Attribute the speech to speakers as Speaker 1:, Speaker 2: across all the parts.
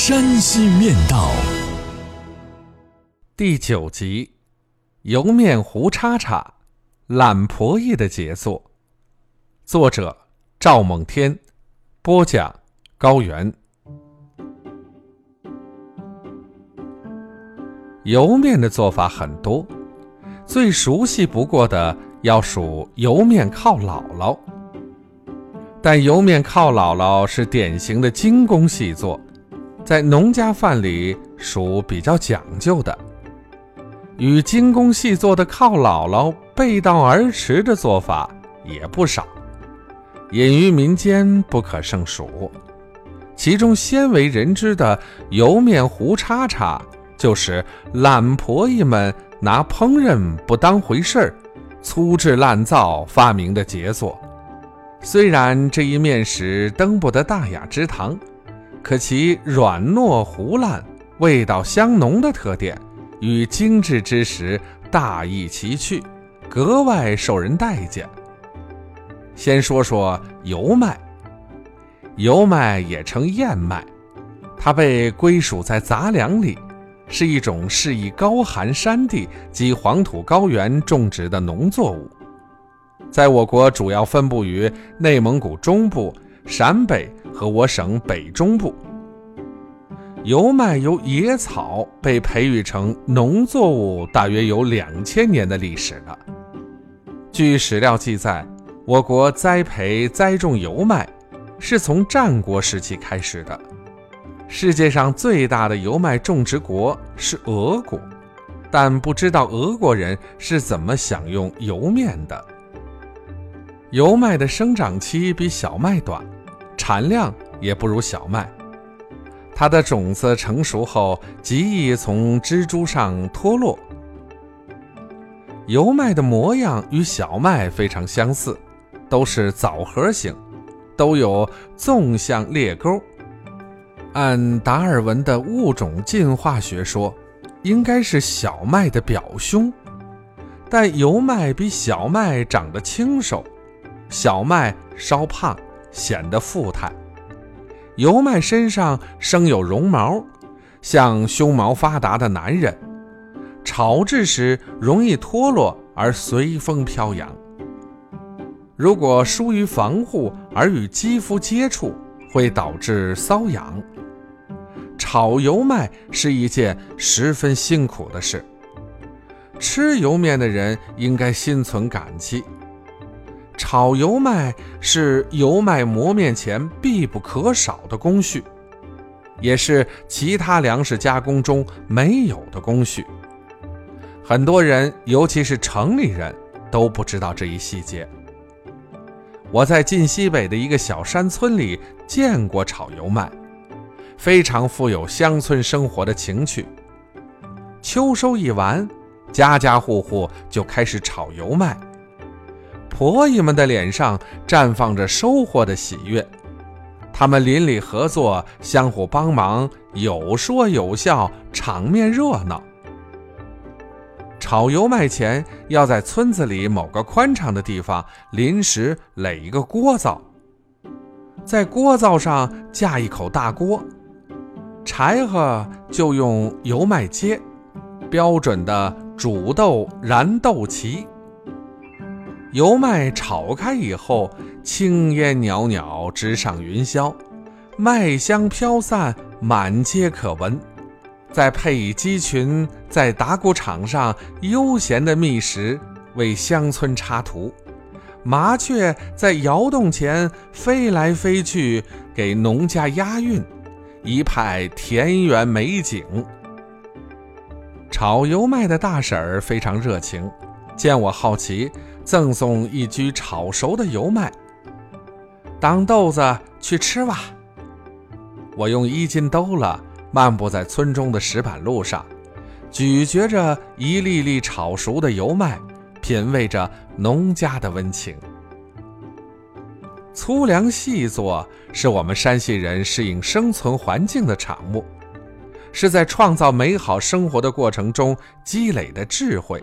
Speaker 1: 山西面道》
Speaker 2: 第九集：油面胡叉叉，懒婆姨的杰作。作者：赵梦天，播讲：高原。油面的做法很多，最熟悉不过的要数油面靠姥姥。但油面靠姥姥是典型的精工细作，在农家饭里属比较讲究的。与精工细作的靠姥姥背道而驰的做法也不少，隐于民间不可胜数。其中鲜为人知的油面糊叉叉，就是懒婆姨们拿烹饪不当回事儿，粗制滥造发明的杰作。虽然这一面食登不得大雅之堂，可其软糯糊烂、味道香浓的特点，与精致之食大异其趣，格外受人待见。先说说油麦，油麦也称燕麦，它被归属在杂粮里，是一种适宜高寒山地及黄土高原种植的农作物。在我国主要分布于内蒙古中部、陕北和我省北中部。油麦由野草被培育成农作物，大约有两千年的历史了。据史料记载，我国栽培栽种油麦是从战国时期开始的。世界上最大的油麦种植国是俄国，但不知道俄国人是怎么享用油面的。油麦的生长期比小麦短，产量也不如小麦。它的种子成熟后极易从蜘蛛上脱落。油麦的模样与小麦非常相似，都是枣核形，都有纵向裂沟。按达尔文的物种进化学说，应该是小麦的表兄，但油麦比小麦长得清瘦。小麦稍胖，显得富态；油麦身上生有绒毛，像胸毛发达的男人。炒制时容易脱落而随风飘扬。如果疏于防护而与肌肤接触，会导致瘙痒。炒油麦是一件十分辛苦的事，吃油面的人应该心存感激。炒油麦是油麦磨面前必不可少的工序，也是其他粮食加工中没有的工序。很多人，尤其是城里人都不知道这一细节。我在晋西北的一个小山村里见过炒油麦，非常富有乡村生活的情趣。秋收一完，家家户户就开始炒油麦。婆姨们的脸上绽放着收获的喜悦，他们邻里合作，相互帮忙，有说有笑，场面热闹。炒油麦前要在村子里某个宽敞的地方临时垒一个锅灶，在锅灶上架一口大锅，柴禾就用油麦秸，标准的煮豆燃豆萁。油麦炒开以后，青烟袅袅直上云霄，麦香飘散，满街可闻。再配以鸡群在打谷场上悠闲的觅食，为乡村插图；麻雀在窑洞前飞来飞去，给农家押韵，一派田园美景。炒油麦的大婶儿非常热情，见我好奇。赠送一居炒熟的油麦，当豆子去吃吧。我用衣襟兜了，漫步在村中的石板路上，咀嚼着一粒粒炒熟的油麦，品味着农家的温情。粗粮细作是我们山西人适应生存环境的产物，是在创造美好生活的过程中积累的智慧。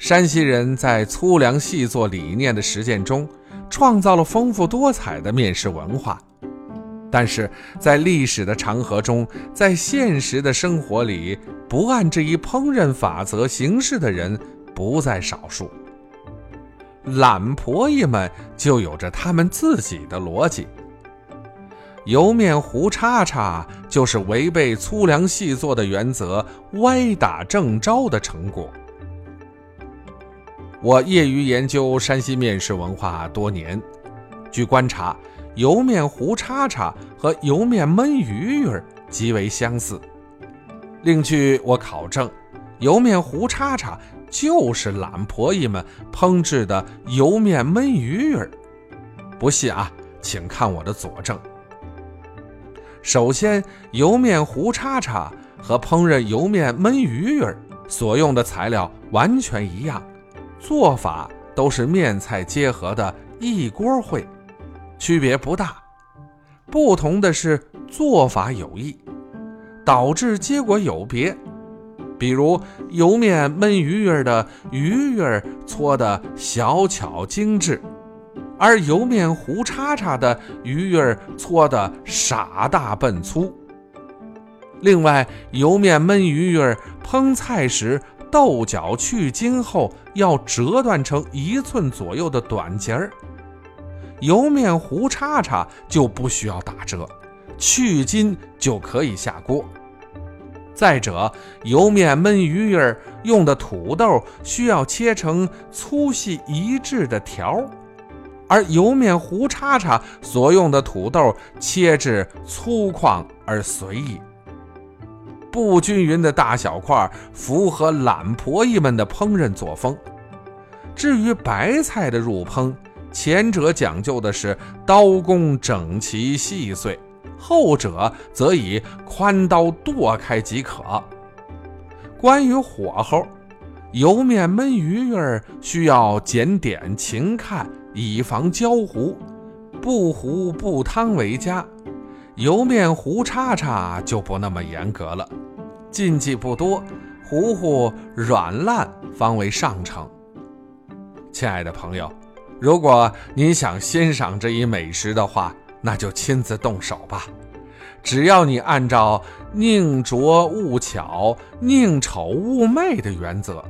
Speaker 2: 山西人在粗粮细作理念的实践中，创造了丰富多彩的面食文化。但是在历史的长河中，在现实的生活里，不按这一烹饪法则行事的人不在少数。懒婆姨们就有着他们自己的逻辑。油面糊叉叉就是违背粗粮细作的原则，歪打正着的成果。我业余研究山西面食文化多年，据观察，油面糊叉叉和油面焖鱼鱼极为相似。另据我考证，油面糊叉叉。就是懒婆姨们烹制的油面焖鱼儿，不信啊，请看我的佐证。首先，油面糊叉叉和烹饪油面焖鱼儿所用的材料完全一样，做法都是面菜结合的一锅烩，区别不大。不同的是做法有异，导致结果有别。比如油面焖鱼儿的鱼儿搓的小巧精致，而油面胡叉叉的鱼儿搓的傻大笨粗。另外，油面焖鱼儿烹菜时，豆角去筋后要折断成一寸左右的短节儿，油面糊叉叉就不需要打折，去筋就可以下锅。再者，油面焖鱼儿用的土豆需要切成粗细一致的条，而油面糊叉叉所用的土豆切至粗犷而随意。不均匀的大小块符合懒婆姨们的烹饪作风。至于白菜的入烹，前者讲究的是刀工整齐细碎。后者则以宽刀剁开即可。关于火候，油面焖鱼儿需要检点勤看，以防焦糊，不糊不汤为佳。油面糊叉叉就不那么严格了，禁忌不多，糊糊软烂方为上乘。亲爱的朋友，如果您想欣赏这一美食的话，那就亲自动手吧，只要你按照宁拙勿巧、宁丑勿媚的原则，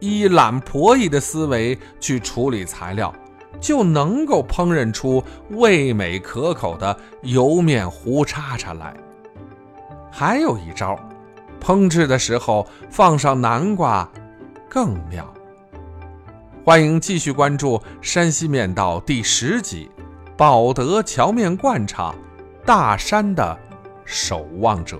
Speaker 2: 以懒婆姨的思维去处理材料，就能够烹饪出味美可口的油面糊叉叉来。还有一招，烹制的时候放上南瓜，更妙。欢迎继续关注《山西面道》第十集。保德荞面灌肠，大山的守望者。